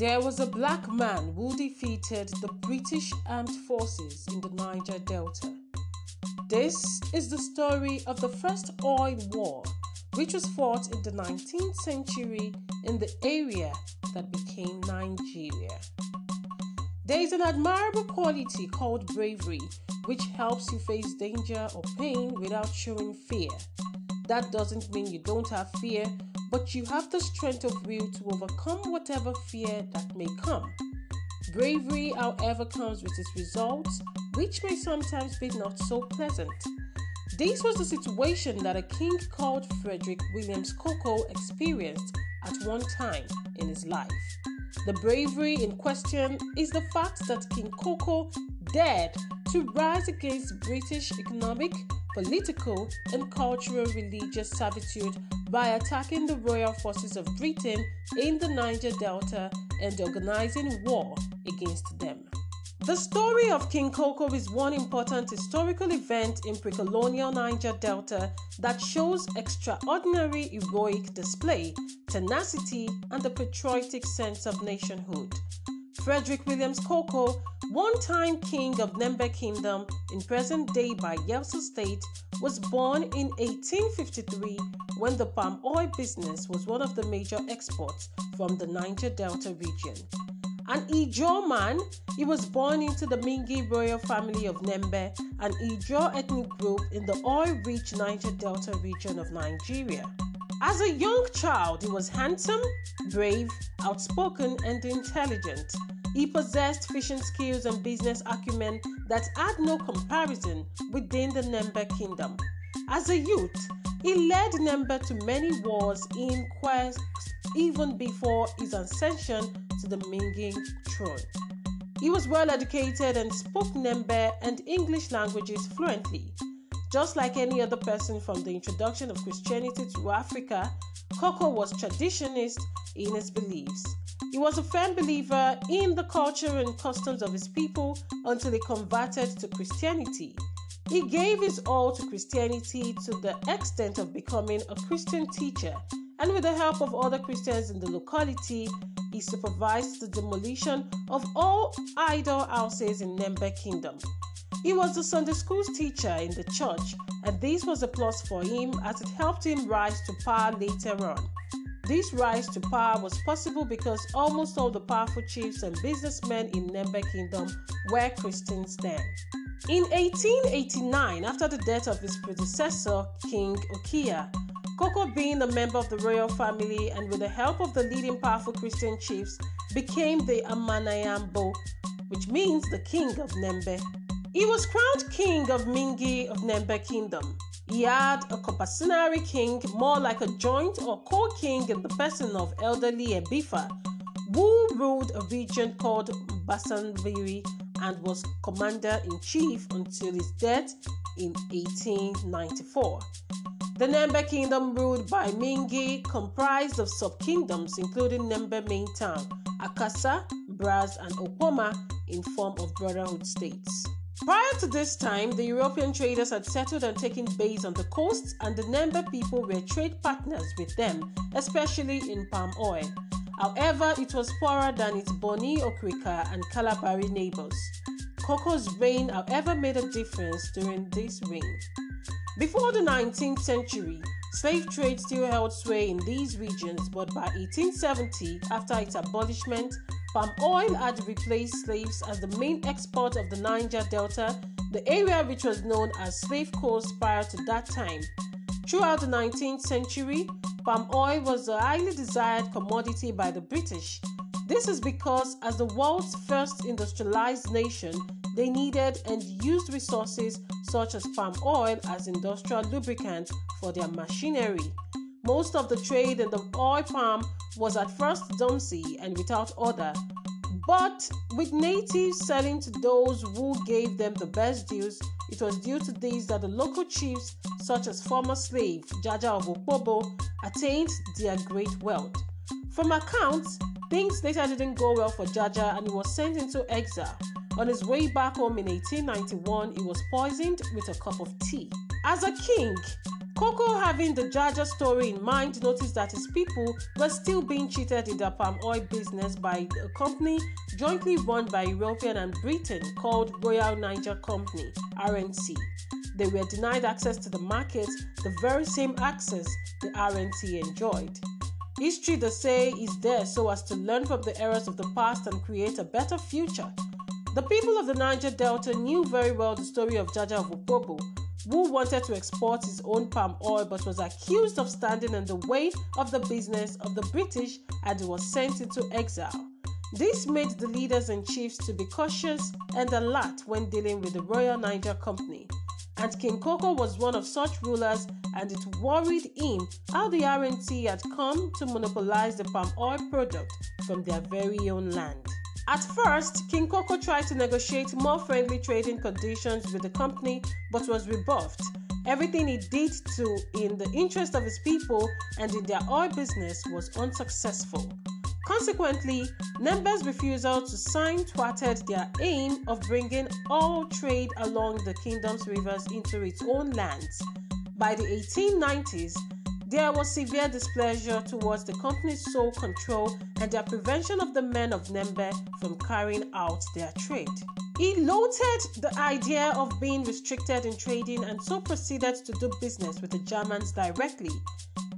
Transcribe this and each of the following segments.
There was a black man who defeated the British armed forces in the Niger Delta. This is the story of the first oil war, which was fought in the 19th century in the area that became Nigeria. There is an admirable quality called bravery, which helps you face danger or pain without showing fear. That doesn't mean you don't have fear, but you have the strength of will to overcome whatever fear that may come. Bravery, however, comes with its results, which may sometimes be not so pleasant. This was the situation that a king called Frederick Williams Koko experienced at one time in his life. The bravery in question is the fact that King Koko dared to rise against British economic, political, and cultural religious servitude by attacking the royal forces of Britain in the Niger Delta and organizing war against them. The story of King Koko is one important historical event in pre colonial Niger Delta that shows extraordinary heroic display, tenacity, and a patriotic sense of nationhood. Frederick Williams Koko, one time king of Nembe Kingdom in present day Bayelsa State, was born in 1853 when the palm oil business was one of the major exports from the Niger Delta region. An Ijo man, he was born into the Mingi royal family of Nembe, an Ijo ethnic group in the oil-rich Niger Delta region of Nigeria. As a young child, he was handsome, brave, outspoken, and intelligent. He possessed fishing skills and business acumen that had no comparison within the Nembe kingdom. As a youth, he led Nembe to many wars in quest even before his ascension to the Minging throne. He was well educated and spoke Nembe and English languages fluently. Just like any other person from the introduction of Christianity to Africa, Koko was traditionist in his beliefs. He was a firm believer in the culture and customs of his people until he converted to Christianity. He gave his all to Christianity to the extent of becoming a Christian teacher, and with the help of other Christians in the locality, he supervised the demolition of all idol houses in Nembe Kingdom. He was the Sunday school teacher in the church, and this was a plus for him as it helped him rise to power later on. This rise to power was possible because almost all the powerful chiefs and businessmen in Nembe Kingdom were Christians then. In 1889, after the death of his predecessor, King Okia, Koko, being a member of the royal family and with the help of the leading powerful Christian chiefs, became the Amanyanabo, which means the king of Nembe. He was crowned king of Mingi of Nembe Kingdom. He had a compassionary king, more like a joint or co-king in the person of elderly Ebifa, who ruled a region called Bassambiri and was commander-in-chief until his death in 1894. The Nembe Kingdom, ruled by Mingi, comprised of sub-kingdoms including Nembe main town, Akassa, Brass, and Okpoama in form of brotherhood states. Prior to this time, the European traders had settled and taken base on the coasts, and the Nembe people were trade partners with them, especially in palm oil. However, it was poorer than its Bonny, Okrika, and Kalabari neighbors. Koko's reign, however, made a difference during this reign. Before the 19th century, slave trade still held sway in these regions, but by 1870, after its abolishment, palm oil had replaced slaves as the main export of the Niger Delta, the area which was known as Slave Coast prior to that time. Throughout the 19th century, palm oil was a highly desired commodity by the British. This is because, as the world's first industrialized nation, they needed and used resources such as palm oil as industrial lubricant for their machinery. Most of the trade in the oil palm was at first dumpsy and without order, but with natives selling to those who gave them the best deals, it was due to this that the local chiefs, such as former slave Jaja of Opobo, attained their great wealth. From accounts, things later didn't go well for Jaja and he was sent into exile. On his way back home in 1891, he was poisoned with a cup of tea. As a king, Koko, having the Jaja story in mind, noticed that his people were still being cheated in their palm oil business by a company jointly run by European and Britain called Royal Niger Company (RNC). They were denied access to the market, the very same access the RNC enjoyed. History, they say, is there so as to learn from the errors of the past and create a better future. The people of the Niger Delta knew very well the story of Jaja of Opobo, who wanted to export his own palm oil but was accused of standing in the way of the business of the British and was sent into exile. This made the leaders and chiefs to be cautious and alert when dealing with the Royal Niger Company. And King Koko was one of such rulers, and it worried him how the RNC had come to monopolize the palm oil product from their very own land. At first, King Koko tried to negotiate more friendly trading conditions with the company but was rebuffed. Everything he did to in the interest of his people and in their oil business was unsuccessful. Consequently, Nembe's refusal to sign thwarted their aim of bringing all trade along the kingdom's rivers into its own lands. By the 1890s, there was severe displeasure towards the company's sole control and their prevention of the men of Nembe from carrying out their trade. He loathed the idea of being restricted in trading and so proceeded to do business with the Germans directly.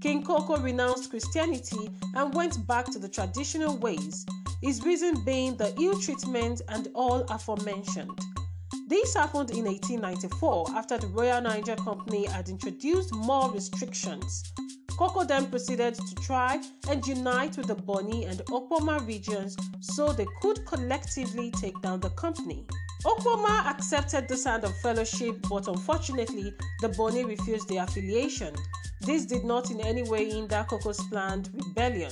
King Koko renounced Christianity and went back to the traditional ways, his reason being the ill treatment and all aforementioned. This happened in 1894 after the Royal Niger Company had introduced more restrictions. Koko then proceeded to try and unite with the Bonny and Okpoama regions so they could collectively take down the company. Okpoama accepted the hand of fellowship, but unfortunately, the Bonny refused the affiliation. This did not in any way hinder Koko's planned rebellion.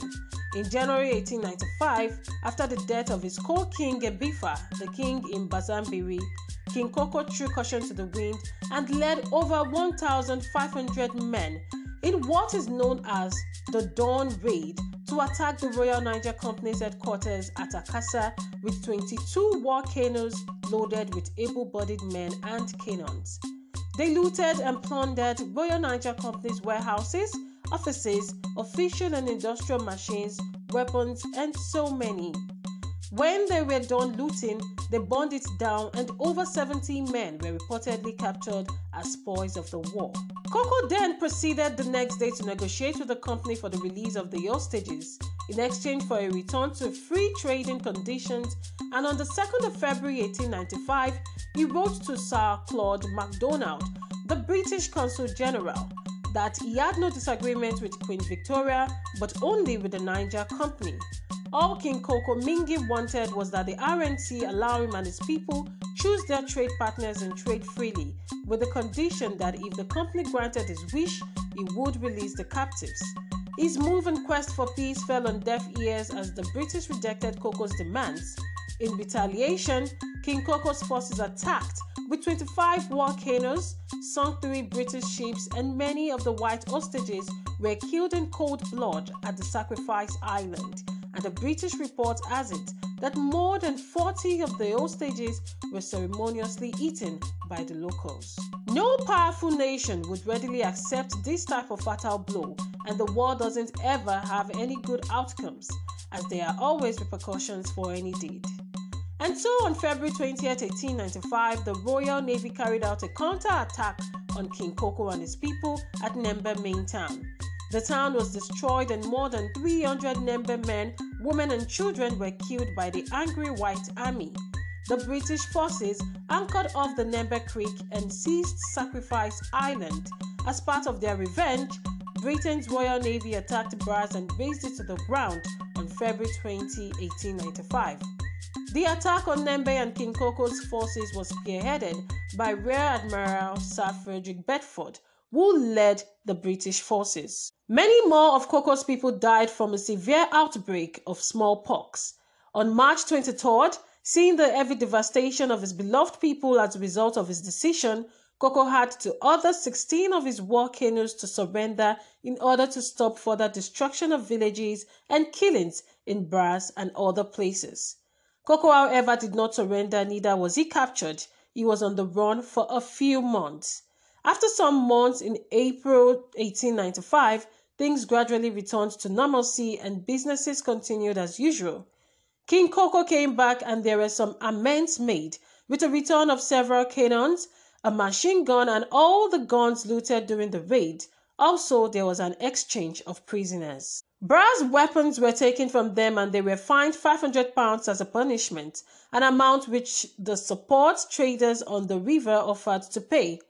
In January 1895, after the death of his co-king Ebifa, the king in Bassambiri, King Koko threw caution to the wind and led over 1,500 men in what is known as the Dawn Raid to attack the Royal Niger Company's headquarters at Akassa with 22 war canoes loaded with able bodied men and cannons. They looted and plundered Royal Niger Company's warehouses, offices, official and industrial machines, weapons, and so many. When they were done looting, they burned it down, and over 70 men were reportedly captured as spoils of the war. Koko then proceeded the next day to negotiate with the company for the release of the hostages in exchange for a return to free trading conditions. And on the 2nd of February 1895, he wrote to Sir Claude MacDonald, the British Consul General, that he had no disagreement with Queen Victoria but only with the Niger Company. All King Koko Mingi wanted was that the RNC allow him and his people choose their trade partners and trade freely, with the condition that if the company granted his wish, he would release the captives. His move and quest for peace fell on deaf ears as the British rejected Koko's demands. In retaliation, King Koko's forces attacked with 25 war canoes, sunk three British ships, and many of the white hostages were killed in cold blood at the Sacrifice Island and the British report has it that more than 40 of the hostages were ceremoniously eaten by the locals. No powerful nation would readily accept this type of fatal blow, and the war doesn't ever have any good outcomes, as there are always repercussions for any deed. And so on February 20, 1895, the Royal Navy carried out a counter-attack on King Koko and his people at Nembe main town. The town was destroyed and more than 300 Nembe men, women, and children were killed by the angry White Army. The British forces anchored off the Nembe Creek and seized Sacrifice Island. As part of their revenge, Britain's Royal Navy attacked Brass and razed it to the ground on February 20, 1895. The attack on Nembe and King Koko's forces was spearheaded by Rear Admiral Sir Frederick Bedford, who led the British forces. Many more of Koko's people died from a severe outbreak of smallpox. On March 23rd, seeing the heavy devastation of his beloved people as a result of his decision, Koko had to order 16 of his war canoes to surrender in order to stop further destruction of villages and killings in Brass and other places. Koko, however, did not surrender, neither was he captured. He was on the run for a few months. After some months in April 1895, things gradually returned to normalcy and businesses continued as usual. King Koko came back and there were some amends made with the return of several cannons, a machine gun, and all the guns looted during the raid. Also, there was an exchange of prisoners. Brass weapons were taken from them and they were fined 500 pounds as a punishment, an amount which the support traders on the river offered to pay.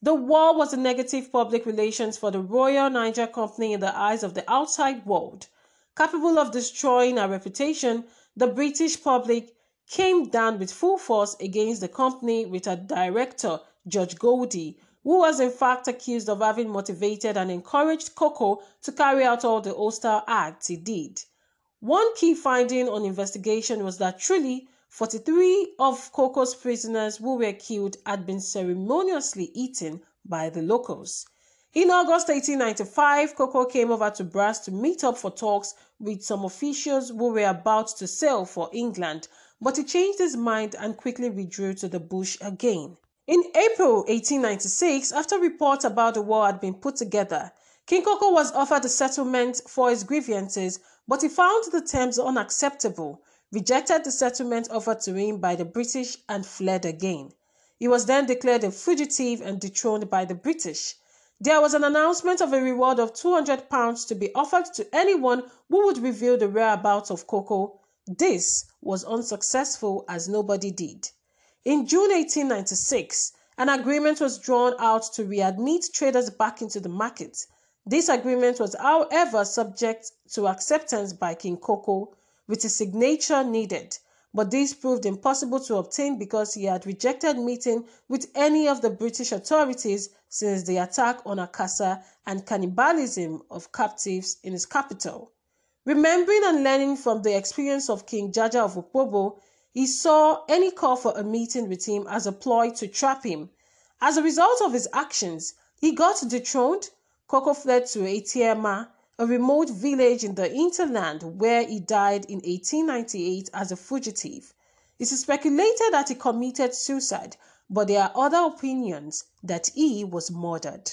The war was a negative public relations for the Royal Niger Company in the eyes of the outside world. Capable of destroying our reputation, the British public came down with full force against the company with a director, George Goldie, who was in fact accused of having motivated and encouraged Koko to carry out all the hostile acts he did. One key finding on investigation was that truly 43 of Koko's prisoners who were killed had been ceremoniously eaten by the locals. In August 1895, Koko came over to Brass to meet up for talks with some officials who were about to sail for England, but he changed his mind and quickly withdrew to the bush again. In April 1896, after reports about the war had been put together, King Koko was offered a settlement for his grievances, but he found the terms unacceptable rejected the settlement offered to him by the British and fled again. He was then declared a fugitive and dethroned by the British. There was an announcement of a reward of 200 pounds to be offered to anyone who would reveal the whereabouts of Koko. This was unsuccessful as nobody did. In June 1896, an agreement was drawn out to readmit traders back into the market. This agreement was, however, subject to acceptance by King Koko with his signature needed, but this proved impossible to obtain because he had rejected meeting with any of the British authorities since the attack on Akassa and cannibalism of captives in his capital. Remembering and learning from the experience of King Jaja of Opobo, he saw any call for a meeting with him as a ploy to trap him. As a result of his actions, he got dethroned. Koko fled to Etiema a remote village in the hinterland where he died in 1898 as a fugitive. It is speculated that he committed suicide, but there are other opinions that he was murdered.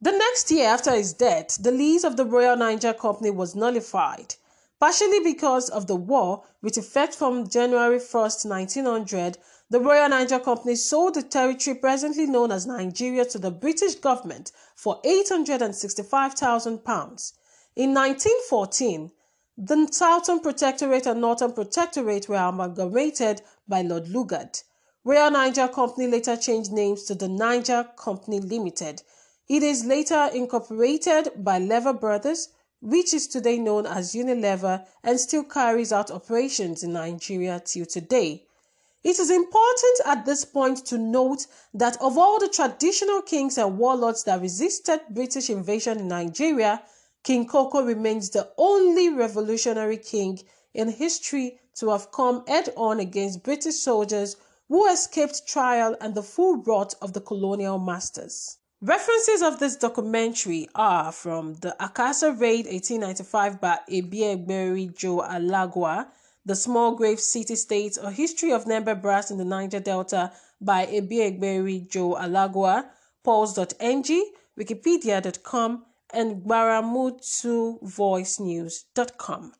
The next year after his death, the lease of the Royal Niger Company was nullified, partially because of the war, with effect from January 1, 1900. The Royal Niger Company sold the territory presently known as Nigeria to the British government for £865,000. In 1914, the Southern Protectorate and Northern Protectorate were amalgamated by Lord Lugard. Royal Niger Company later changed names to the Niger Company Limited. It is later incorporated by Lever Brothers, which is today known as Unilever and still carries out operations in Nigeria till today. It is important at this point to note that of all the traditional kings and warlords that resisted British invasion in Nigeria, King Koko remains the only revolutionary king in history to have come head on against British soldiers who escaped trial and the full wrath of the colonial masters. References of this documentary are from the Akassa Raid 1895 by Ebiegberi Joe Alagoa, The Small Brave City-States, A History of Nembe Brass in the Niger Delta by Ebiegberi Joe Alagoa, Pulse.ng, Wikipedia.com, and gbaramatuvoicenews.com.